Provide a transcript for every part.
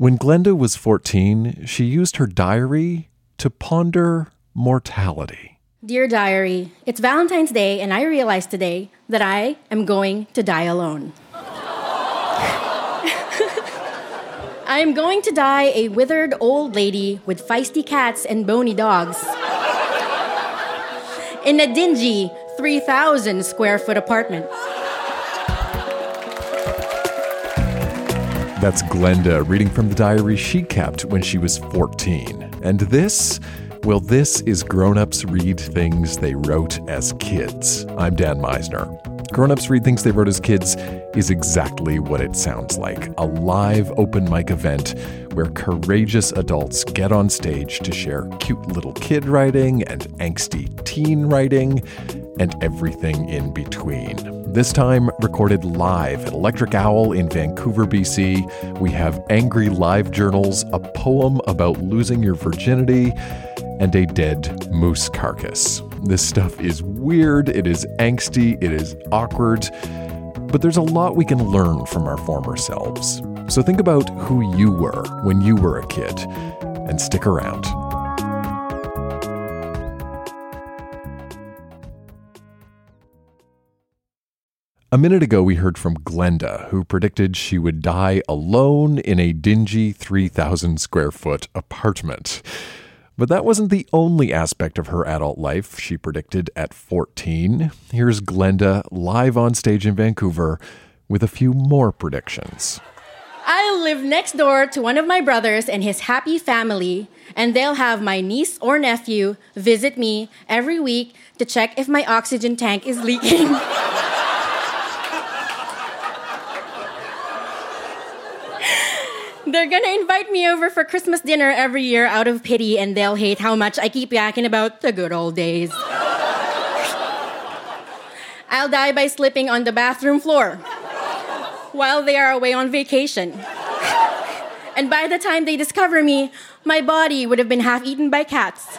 When Glenda was 14, she used her diary to ponder mortality. Dear Diary, it's Valentine's Day, and I realized today that I am going to die alone. I am going to die a withered old lady with feisty cats and bony dogs. In a dingy 3,000 square foot apartment. That's Glenda reading from the diary she kept when she was 14. And this, well, this is Grown Ups Read Things They Wrote as Kids. I'm Dan Meisner. Grown Ups Read Things They Wrote as Kids is exactly what it sounds like a live open mic event where courageous adults get on stage to share cute little kid writing and angsty teen writing and everything in between. This time recorded live at Electric Owl in Vancouver, BC. We have angry live journals, a poem about losing your virginity, and a dead moose carcass. This stuff is weird, it is angsty, it is awkward, but there's a lot we can learn from our former selves. So think about who you were when you were a kid and stick around. A minute ago, we heard from Glenda, who predicted she would die alone in a dingy 3,000 square foot apartment. But that wasn't the only aspect of her adult life she predicted at 14. Here's Glenda live on stage in Vancouver with a few more predictions. I live next door to one of my brothers and his happy family, and they'll have my niece or nephew visit me every week to check if my oxygen tank is leaking. They're gonna invite me over for Christmas dinner every year out of pity, and they'll hate how much I keep yakking about the good old days. I'll die by slipping on the bathroom floor while they are away on vacation. And by the time they discover me, my body would have been half eaten by cats.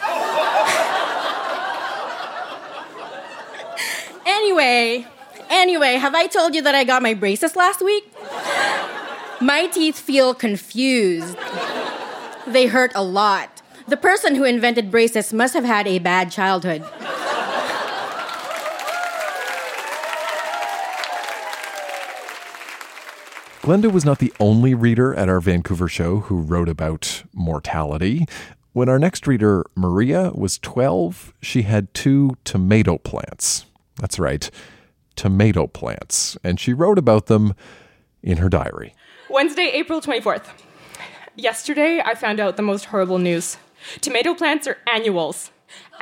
anyway, anyway, have I told you that I got my braces last week? My teeth feel confused. They hurt a lot. The person who invented braces must have had a bad childhood. Glenda was not the only reader at our Vancouver show who wrote about mortality. When our next reader, Maria, was 12, she had two tomato plants. That's right, tomato plants. And she wrote about them in her diary. Wednesday, April 24th. Yesterday, I found out the most horrible news. Tomato plants are annuals.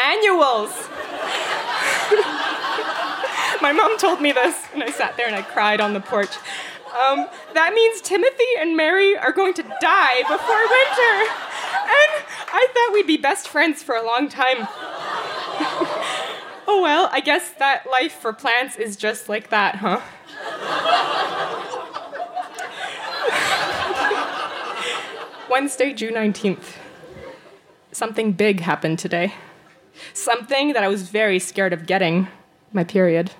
Annuals! My mom told me this, and I sat there and I cried on the porch. Um, that means Timothy and Mary are going to die before winter. And I thought we'd be best friends for a long time. oh well, I guess that life for plants is just like that, huh? Wednesday, June 19th. Something big happened today. Something that I was very scared of getting my period.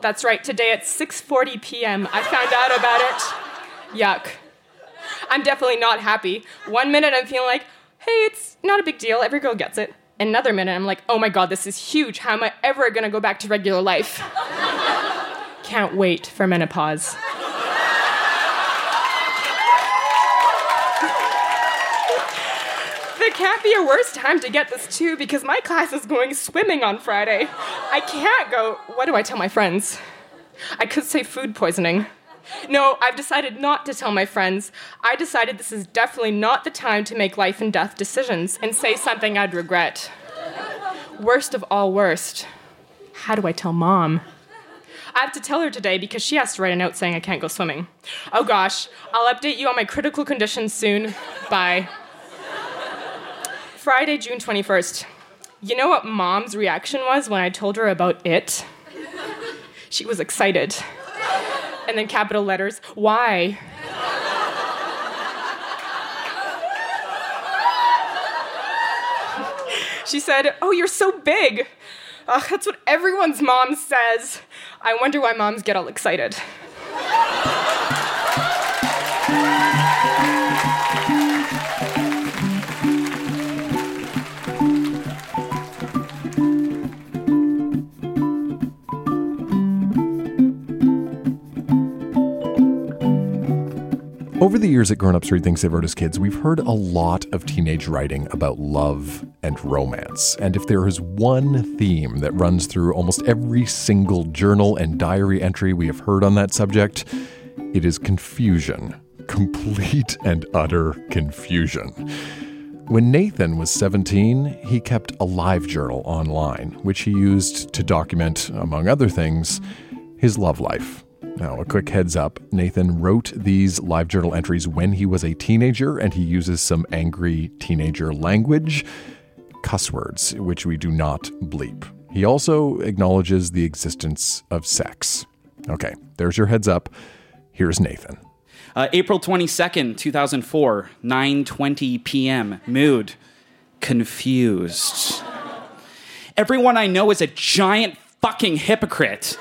That's right, today at 6:40 p.m. I found out about it. Yuck. I'm definitely not happy. One minute I'm feeling like, "Hey, it's not a big deal. Every girl gets it." Another minute I'm like, "Oh my god, this is huge. How am I ever going to go back to regular life?" Can't wait for menopause. Can't be a worse time to get this too because my class is going swimming on Friday. I can't go. What do I tell my friends? I could say food poisoning. No, I've decided not to tell my friends. I decided this is definitely not the time to make life and death decisions and say something I'd regret. Worst of all, worst. How do I tell mom? I have to tell her today because she has to write a note saying I can't go swimming. Oh gosh, I'll update you on my critical condition soon. Bye. Friday, June 21st. You know what mom's reaction was when I told her about it? She was excited. And then capital letters, why? she said, Oh, you're so big. Ugh, that's what everyone's mom says. I wonder why moms get all excited. Over the years at Grown Ups Read Things They Wrote as Kids, we've heard a lot of teenage writing about love and romance. And if there is one theme that runs through almost every single journal and diary entry we have heard on that subject, it is confusion. Complete and utter confusion. When Nathan was 17, he kept a live journal online, which he used to document, among other things, his love life. Now, a quick heads up Nathan wrote these live journal entries when he was a teenager, and he uses some angry teenager language, cuss words, which we do not bleep. He also acknowledges the existence of sex. Okay, there's your heads up. Here's Nathan. Uh, April 22nd, 2004, 9:20 p.m. Mood confused. Everyone I know is a giant fucking hypocrite.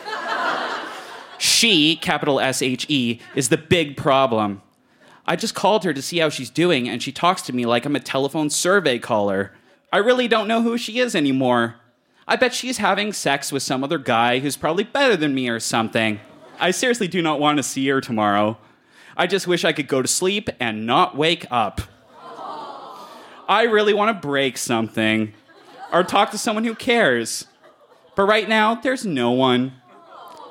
She, capital S H E, is the big problem. I just called her to see how she's doing, and she talks to me like I'm a telephone survey caller. I really don't know who she is anymore. I bet she's having sex with some other guy who's probably better than me or something. I seriously do not want to see her tomorrow. I just wish I could go to sleep and not wake up. I really want to break something or talk to someone who cares. But right now, there's no one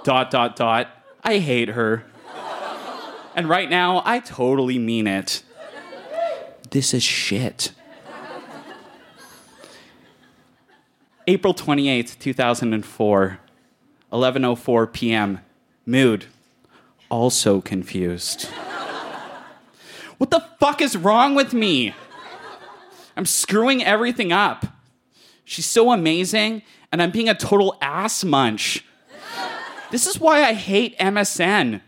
dot, dot, dot. I hate her. And right now, I totally mean it. This is shit. April 28th, 2004, 11:04 p.m. Mood. Also confused. what the fuck is wrong with me? I'm screwing everything up. She's so amazing, and I'm being a total ass munch. This is why I hate MSN.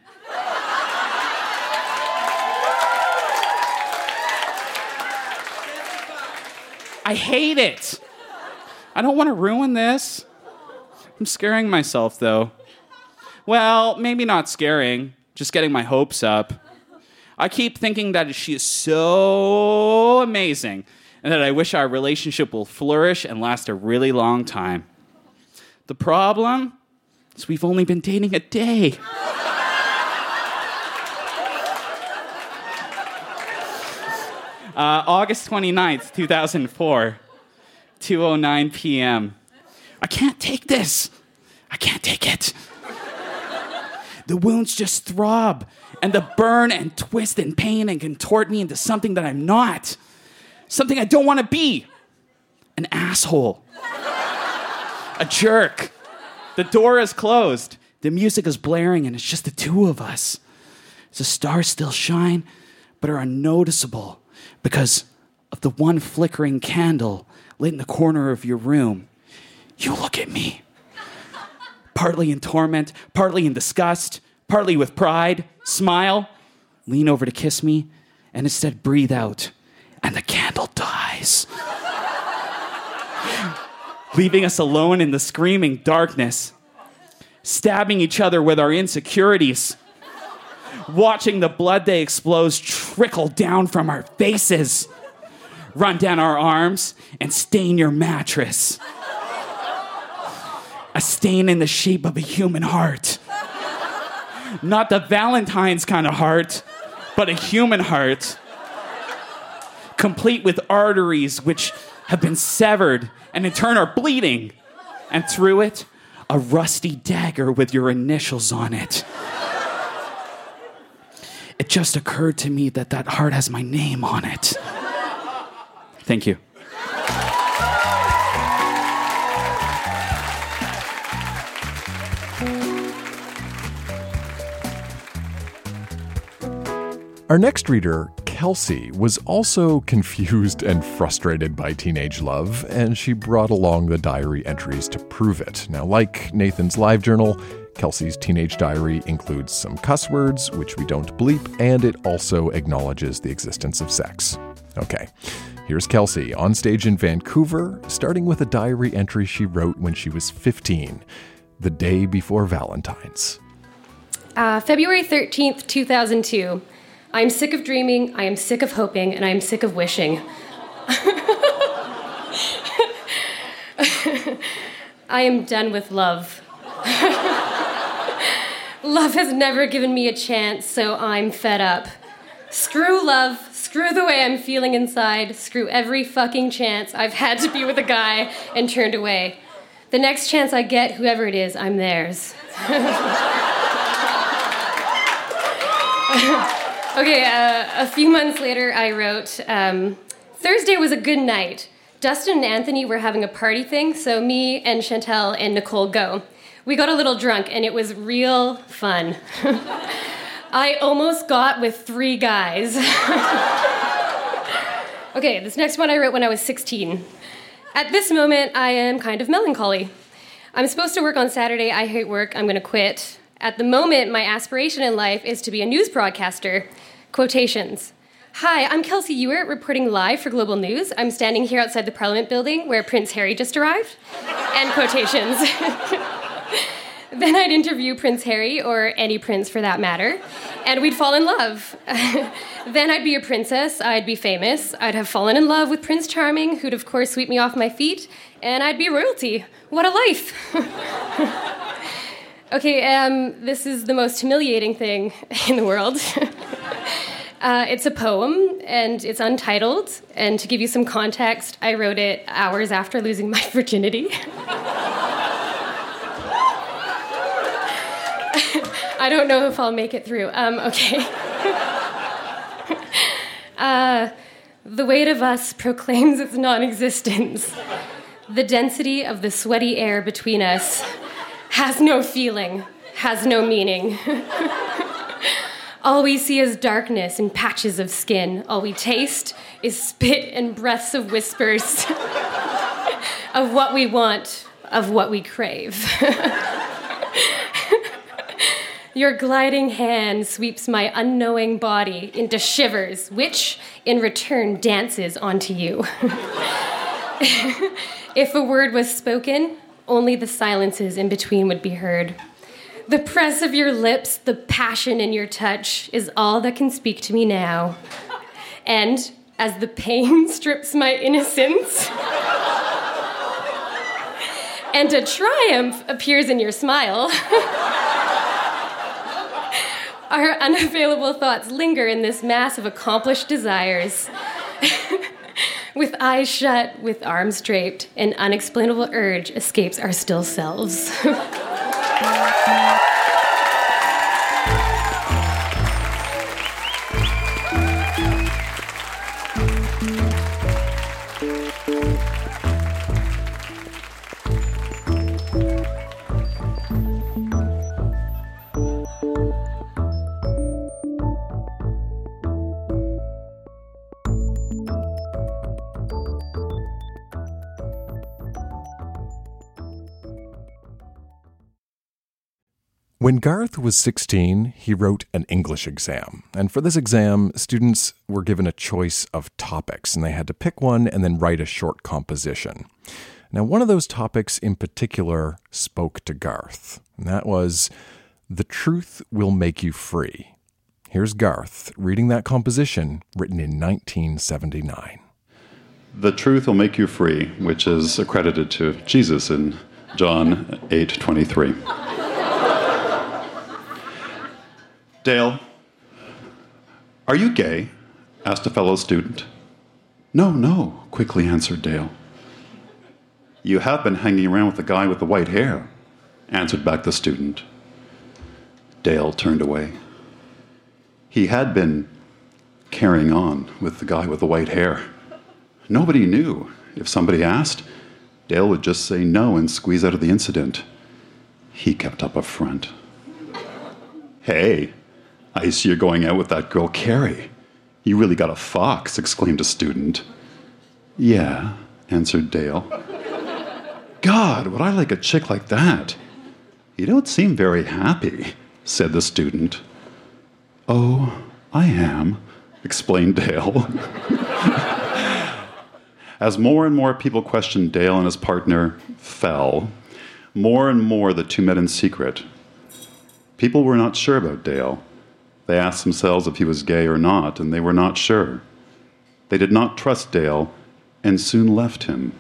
I hate it. I don't want to ruin this. I'm scaring myself, though. Well, maybe not scaring, just getting my hopes up. I keep thinking that she is so amazing and that I wish our relationship will flourish and last a really long time. The problem we've only been dating a day. Uh, August 29th, 2004, 2:09 p.m. I can't take this. I can't take it. The wounds just throb, and the burn and twist and pain and contort me into something that I'm not. Something I don't want to be. An asshole. A jerk. The door is closed. The music is blaring, and it's just the two of us. The stars still shine, but are unnoticeable because of the one flickering candle lit in the corner of your room. You look at me. Partly in torment, partly in disgust, partly with pride, smile, lean over to kiss me, and instead breathe out, and the candle dies. Leaving us alone in the screaming darkness, stabbing each other with our insecurities watching the blood they expose trickle down from our faces, run down our arms, and stain your mattress. A stain in the shape of a human heart. Not the Valentine's kind of heart, but a human heart. Complete with arteries which have been severed and in turn are bleeding. And through it, a rusty dagger with your initials on it it just occurred to me that that heart has my name on it. Thank you. Our next reader, Kelsey, was also confused and frustrated by teenage love, and she brought along the diary entries to prove it. Now, like Nathan's live journal, Kelsey's teenage diary includes some cuss words, which we don't bleep, and it also acknowledges the existence of sex. Okay, here's Kelsey on stage in Vancouver, starting with a diary entry she wrote when she was 15, the day before Valentine's. Uh, February 13th, 2002. I am sick of dreaming, I am sick of hoping, and I am sick of wishing. I am done with love. Love has never given me a chance, so I'm fed up. Screw love, screw the way I'm feeling inside, screw every fucking chance I've had to be with a guy and turned away. The next chance I get, whoever it is, I'm theirs. okay, uh, a few months later, I wrote um, Thursday was a good night. Dustin and Anthony were having a party thing, so me and Chantel and Nicole go. We got a little drunk, and it was real fun. I almost got with three guys. okay, this next one I wrote when I was 16. At this moment, I am kind of melancholy. I'm supposed to work on Saturday. I hate work. I'm going to quit. At the moment, my aspiration in life is to be a news broadcaster. Quotations. Hi, I'm Kelsey Ewart, reporting live for Global News. I'm standing here outside the Parliament building where Prince Harry just arrived. End quotations. then I'd interview Prince Harry, or any prince for that matter, and we'd fall in love. then I'd be a princess, I'd be famous, I'd have fallen in love with Prince Charming, who'd of course sweep me off my feet, and I'd be royalty. What a life! okay, um, this is the most humiliating thing in the world. Uh, it's a poem and it's untitled. And to give you some context, I wrote it hours after losing my virginity. I don't know if I'll make it through. Um, okay. uh, the weight of us proclaims its non existence. The density of the sweaty air between us has no feeling, has no meaning. All we see is darkness and patches of skin. All we taste is spit and breaths of whispers of what we want, of what we crave. Your gliding hand sweeps my unknowing body into shivers, which in return dances onto you. if a word was spoken, only the silences in between would be heard. The press of your lips, the passion in your touch is all that can speak to me now. And as the pain strips my innocence, and a triumph appears in your smile. Our unavailable thoughts linger in this mass of accomplished desires. with eyes shut, with arms draped, an unexplainable urge escapes our still selves. When Garth was 16, he wrote an English exam. And for this exam, students were given a choice of topics, and they had to pick one and then write a short composition. Now, one of those topics in particular spoke to Garth, and that was The Truth Will Make You Free. Here's Garth reading that composition written in 1979. The Truth Will Make You Free, which is accredited to Jesus in John 8 23. Dale, are you gay? asked a fellow student. No, no, quickly answered Dale. You have been hanging around with the guy with the white hair, answered back the student. Dale turned away. He had been carrying on with the guy with the white hair. Nobody knew. If somebody asked, Dale would just say no and squeeze out of the incident. He kept up a front. Hey, I see you're going out with that girl, Carrie. You really got a fox, exclaimed a student. Yeah, answered Dale. God, would I like a chick like that? You don't seem very happy, said the student. Oh, I am, explained Dale. As more and more people questioned Dale and his partner fell, more and more the two met in secret. People were not sure about Dale. They asked themselves if he was gay or not, and they were not sure. They did not trust Dale and soon left him.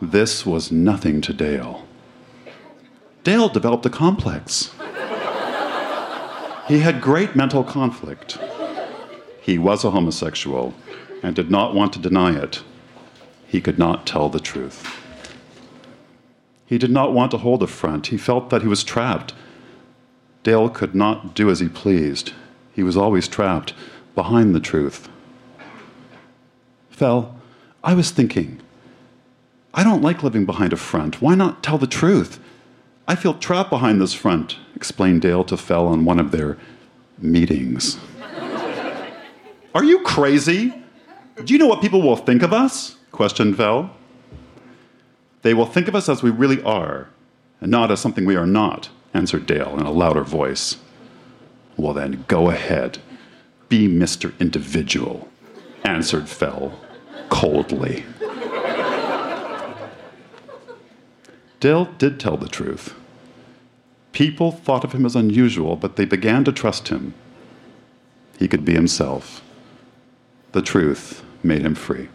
This was nothing to Dale. Dale developed a complex. he had great mental conflict. He was a homosexual and did not want to deny it. He could not tell the truth. He did not want to hold a front. He felt that he was trapped. Dale could not do as he pleased. He was always trapped behind the truth. Fell, I was thinking, I don't like living behind a front. Why not tell the truth? I feel trapped behind this front, explained Dale to Fell on one of their meetings. Are you crazy? Do you know what people will think of us? questioned Fell. They will think of us as we really are, and not as something we are not, answered Dale in a louder voice. Well, then, go ahead. Be Mr. Individual, answered Fell coldly. Dale did tell the truth. People thought of him as unusual, but they began to trust him. He could be himself. The truth made him free.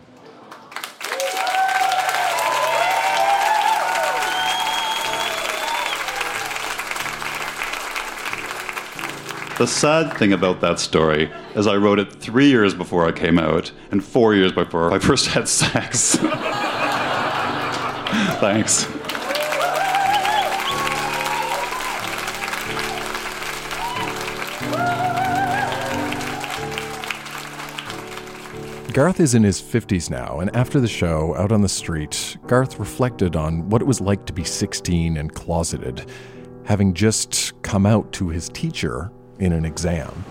The sad thing about that story is I wrote it three years before I came out and four years before I first had sex. Thanks. Garth is in his 50s now, and after the show, out on the street, Garth reflected on what it was like to be 16 and closeted, having just come out to his teacher in an exam.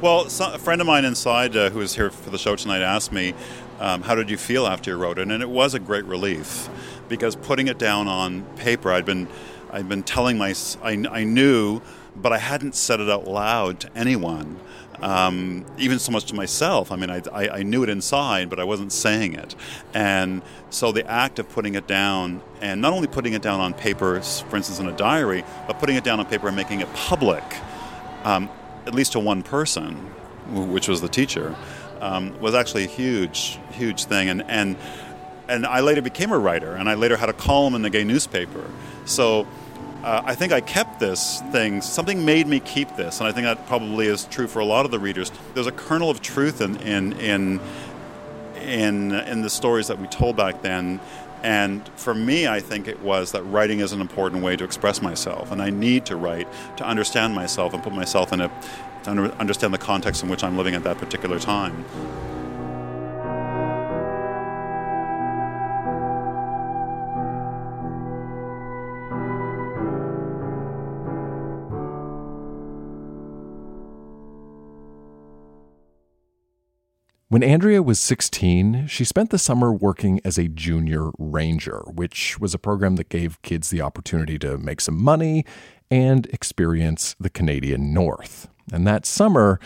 Well, so, a friend of mine inside uh, who was here for the show tonight asked me, um, How did you feel after you wrote it? And it was a great relief because putting it down on paper, I'd been, I'd been telling my, I, I knew, but I hadn't said it out loud to anyone um, even so much to myself. I mean, I, I, I, knew it inside, but I wasn't saying it. And so the act of putting it down, and not only putting it down on paper, for instance, in a diary, but putting it down on paper and making it public, um, at least to one person, which was the teacher, um, was actually a huge, huge thing. And, and, and I later became a writer, and I later had a column in the gay newspaper. So uh, I think I kept this thing. Something made me keep this, and I think that probably is true for a lot of the readers. There's a kernel of truth in in in in, in the stories that we told back then. And for me, I think it was that writing is an important way to express myself, and I need to write to understand myself and put myself in a to understand the context in which I'm living at that particular time. When Andrea was 16, she spent the summer working as a junior ranger, which was a program that gave kids the opportunity to make some money and experience the Canadian North. And that summer,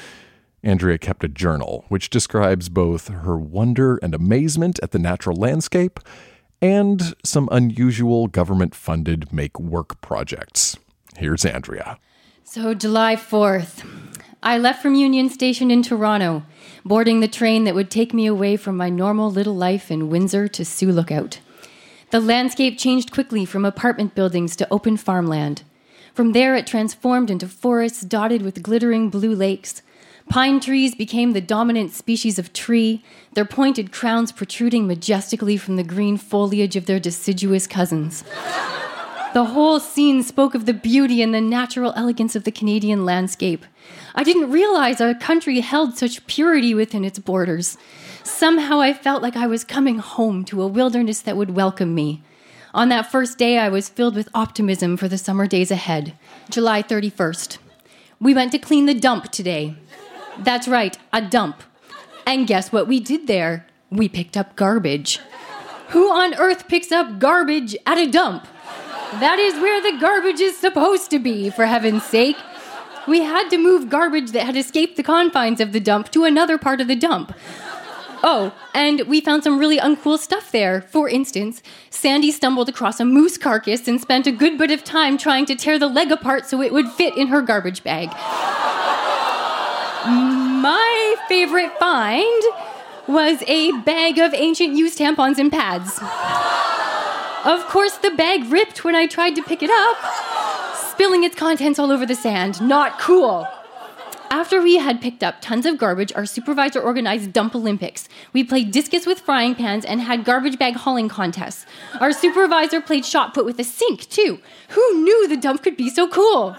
Andrea kept a journal which describes both her wonder and amazement at the natural landscape and some unusual government funded make work projects. Here's Andrea. So, July 4th, I left from Union Station in Toronto boarding the train that would take me away from my normal little life in Windsor to Sioux Lookout. The landscape changed quickly from apartment buildings to open farmland. From there, it transformed into forests dotted with glittering blue lakes. Pine trees became the dominant species of tree, their pointed crowns protruding majestically from the green foliage of their deciduous cousins. The whole scene spoke of the beauty and the natural elegance of the Canadian landscape. I didn't realize our country held such purity within its borders. Somehow I felt like I was coming home to a wilderness that would welcome me. On that first day, I was filled with optimism for the summer days ahead. July 31st. We went to clean the dump today. That's right, a dump. And guess what we did there? We picked up garbage. Who on earth picks up garbage at a dump? That is where the garbage is supposed to be, for heaven's sake. We had to move garbage that had escaped the confines of the dump to another part of the dump. Oh, and we found some really uncool stuff there. For instance, Sandy stumbled across a moose carcass and spent a good bit of time trying to tear the leg apart so it would fit in her garbage bag. My favorite find was a bag of ancient used tampons and pads. Of course, the bag ripped when I tried to pick it up, spilling its contents all over the sand. Not cool. After we had picked up tons of garbage, our supervisor organized Dump Olympics. We played discus with frying pans and had garbage bag hauling contests. Our supervisor played shot put with a sink, too. Who knew the dump could be so cool?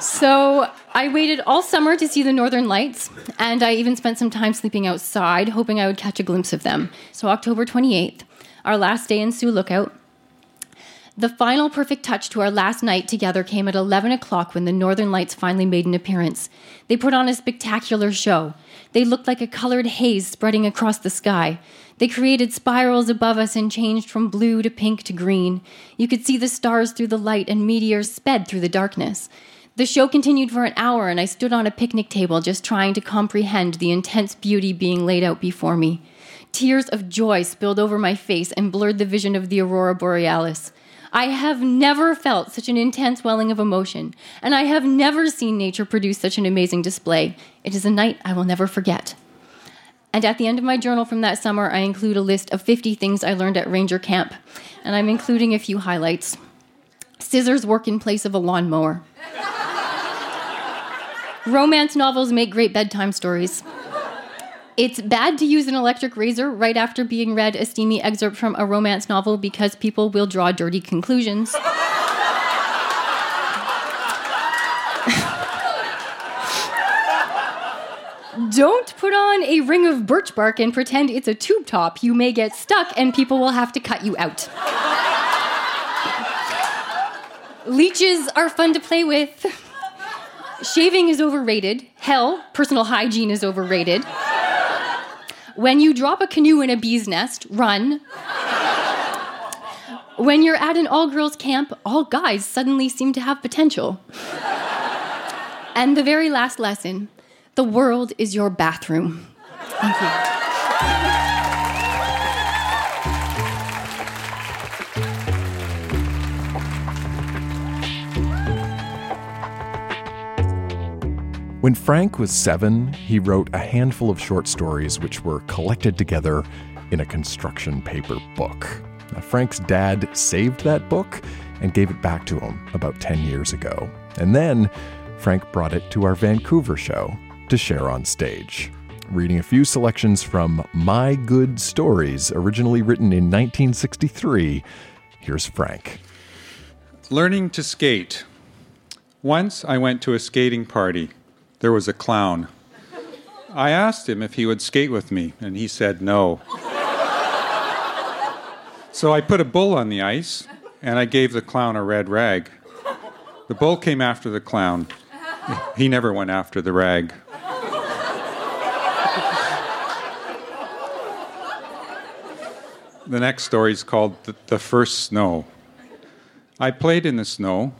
so I waited all summer to see the northern lights, and I even spent some time sleeping outside, hoping I would catch a glimpse of them. So, October 28th, our last day in Sioux Lookout, the final perfect touch to our last night together came at 11 o'clock when the Northern Lights finally made an appearance. They put on a spectacular show. They looked like a colored haze spreading across the sky. They created spirals above us and changed from blue to pink to green. You could see the stars through the light, and meteors sped through the darkness. The show continued for an hour, and I stood on a picnic table just trying to comprehend the intense beauty being laid out before me. Tears of joy spilled over my face and blurred the vision of the aurora borealis. I have never felt such an intense welling of emotion, and I have never seen nature produce such an amazing display. It is a night I will never forget. And at the end of my journal from that summer, I include a list of 50 things I learned at Ranger Camp, and I'm including a few highlights. Scissors work in place of a lawnmower. Romance novels make great bedtime stories. It's bad to use an electric razor right after being read a steamy excerpt from a romance novel because people will draw dirty conclusions. Don't put on a ring of birch bark and pretend it's a tube top. You may get stuck and people will have to cut you out. Leeches are fun to play with. Shaving is overrated. Hell, personal hygiene is overrated. When you drop a canoe in a bee's nest, run. When you're at an all girls camp, all guys suddenly seem to have potential. And the very last lesson the world is your bathroom. Thank you. When Frank was seven, he wrote a handful of short stories which were collected together in a construction paper book. Now, Frank's dad saved that book and gave it back to him about 10 years ago. And then Frank brought it to our Vancouver show to share on stage. Reading a few selections from My Good Stories, originally written in 1963, here's Frank. Learning to skate. Once I went to a skating party. There was a clown. I asked him if he would skate with me, and he said no. So I put a bull on the ice, and I gave the clown a red rag. The bull came after the clown. He never went after the rag. The next story is called The, First Snow. I played in the snow.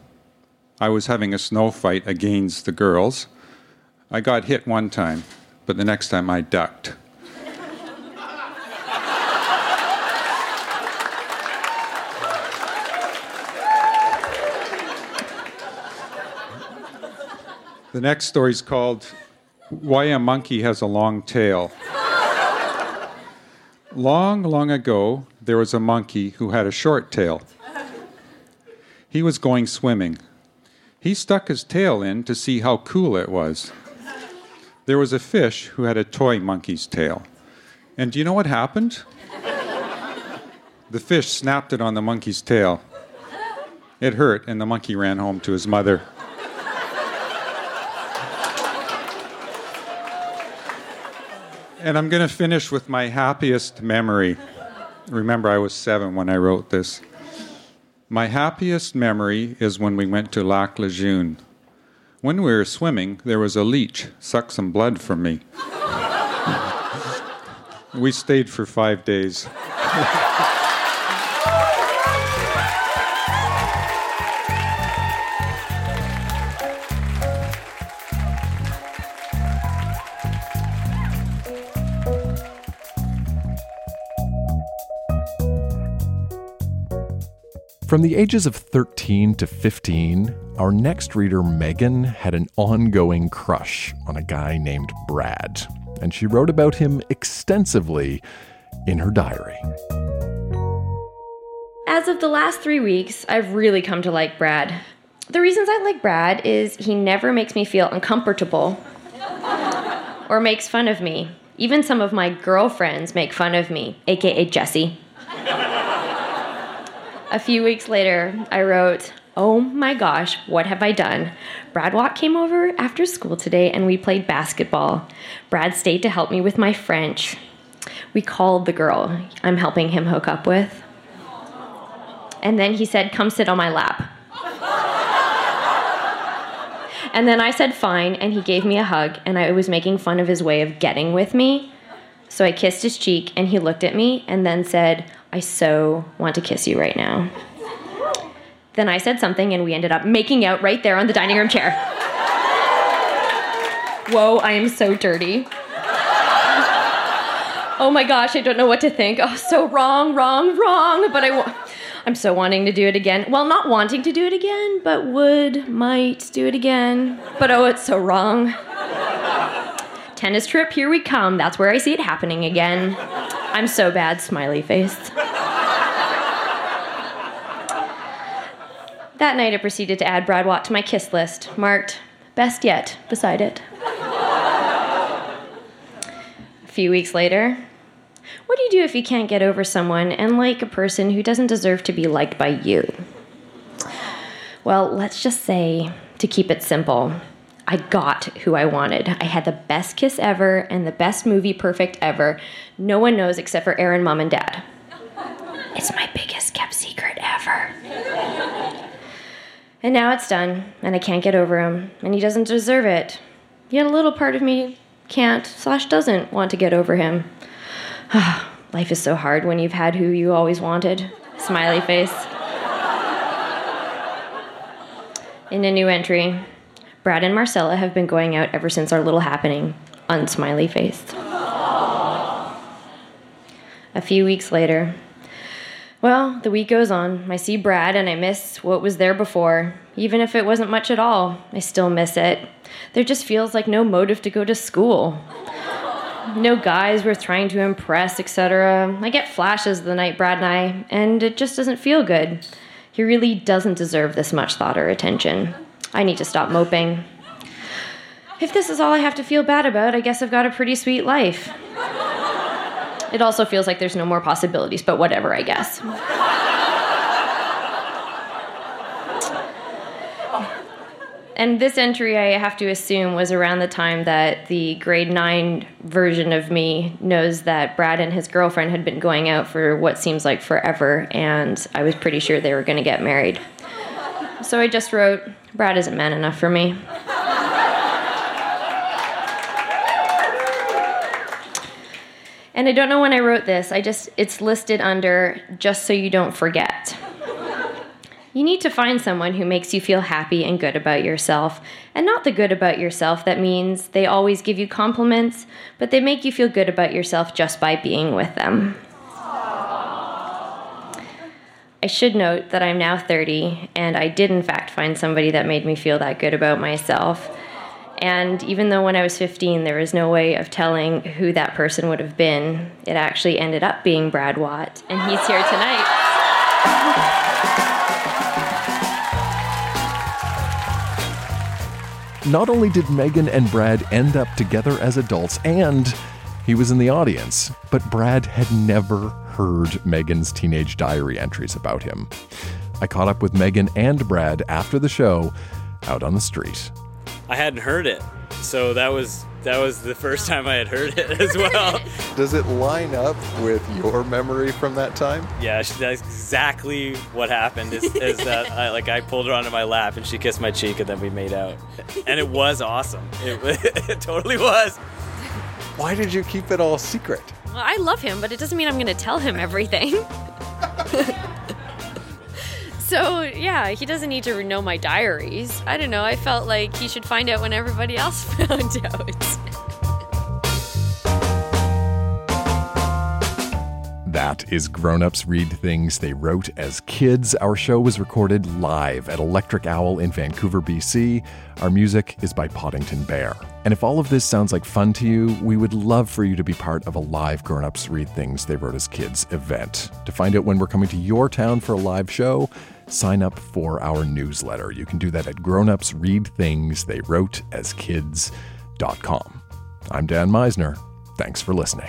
I was having a snow fight against the girls. I got hit one time, but the next time I ducked. The next story is called Why a Monkey Has a Long Tail. Long, long ago, there was a monkey who had a short tail. He was going swimming. He stuck his tail in to see how cool it was. There was a fish who had a toy monkey's tail. And do you know what happened? The fish snapped it on the monkey's tail. It hurt, and the monkey ran home to his mother. And I'm going to finish with my happiest memory. Remember, I was seven when I wrote this. My happiest memory is when we went to Lac Lejeune. When we were swimming, there was a leech suck some blood from me. we stayed for five days. From the ages of 13 to 15, our next reader, Megan, had an ongoing crush on a guy named Brad, and she wrote about him extensively in her diary. As of the last three weeks, I've really come to like Brad. The reasons I like Brad is he never makes me feel uncomfortable or makes fun of me. Even some of my girlfriends make fun of me, aka Jessie. A few weeks later, I wrote, Oh my gosh, what have I done? Brad Watt came over after school today and we played basketball. Brad stayed to help me with my French. We called the girl I'm helping him hook up with. And then he said, Come sit on my lap. and then I said, Fine, and he gave me a hug, and I was making fun of his way of getting with me. So I kissed his cheek, and he looked at me and then said, I so want to kiss you right now. Then I said something, and we ended up making out right there on the dining room chair. Whoa, I am so dirty. Oh my gosh, I don't know what to think. Oh, so wrong, wrong, wrong. But I, wa- I'm so wanting to do it again. Well, not wanting to do it again, but would, might do it again. But oh, it's so wrong. Tennis trip, here we come. That's where I see it happening again. I'm so bad, smiley face. That night, I proceeded to add Brad Watt to my kiss list, marked best yet beside it. A few weeks later, what do you do if you can't get over someone and like a person who doesn't deserve to be liked by you? Well, let's just say, to keep it simple, I got who I wanted. I had the best kiss ever and the best movie perfect ever. No one knows except for Aaron, mom, and dad. It's my biggest kept secret ever. And now it's done, and I can't get over him, and he doesn't deserve it. Yet a little part of me can't slash doesn't want to get over him. Life is so hard when you've had who you always wanted. Smiley face. In a new entry, Brad and Marcella have been going out ever since our little happening. Unsmiley face. A few weeks later, well, the week goes on. I see Brad and I miss what was there before. Even if it wasn't much at all, I still miss it. There just feels like no motive to go to school. No guys worth trying to impress, etc. I get flashes the night Brad and I, and it just doesn't feel good. He really doesn't deserve this much thought or attention. I need to stop moping. If this is all I have to feel bad about, I guess I've got a pretty sweet life. It also feels like there's no more possibilities, but whatever, I guess. And this entry, I have to assume, was around the time that the grade nine version of me knows that Brad and his girlfriend had been going out for what seems like forever, and I was pretty sure they were going to get married. So I just wrote, Brad isn't man enough for me. And I don't know when I wrote this. I just it's listed under just so you don't forget. You need to find someone who makes you feel happy and good about yourself, and not the good about yourself that means they always give you compliments, but they make you feel good about yourself just by being with them. I should note that I'm now 30, and I did in fact find somebody that made me feel that good about myself. And even though when I was 15 there was no way of telling who that person would have been, it actually ended up being Brad Watt, and he's here tonight. Not only did Megan and Brad end up together as adults, and he was in the audience, but Brad had never heard Megan's teenage diary entries about him. I caught up with Megan and Brad after the show out on the street. I hadn't heard it, so that was that was the first time I had heard it as well. Does it line up with your memory from that time? yeah, she, that's exactly what happened. Is, is that I, like I pulled her onto my lap and she kissed my cheek and then we made out, and it was awesome. It, it totally was. Why did you keep it all secret? Well, I love him, but it doesn't mean I'm going to tell him everything. so, yeah, he doesn't need to know my diaries. I don't know. I felt like he should find out when everybody else found out. That is Grown Ups Read Things They Wrote as Kids. Our show was recorded live at Electric Owl in Vancouver, BC. Our music is by Poddington Bear. And if all of this sounds like fun to you, we would love for you to be part of a live Grown Ups Read Things They Wrote as Kids event. To find out when we're coming to your town for a live show, sign up for our newsletter. You can do that at grownupsreadthingstheywroteaskids.com. I'm Dan Meisner. Thanks for listening.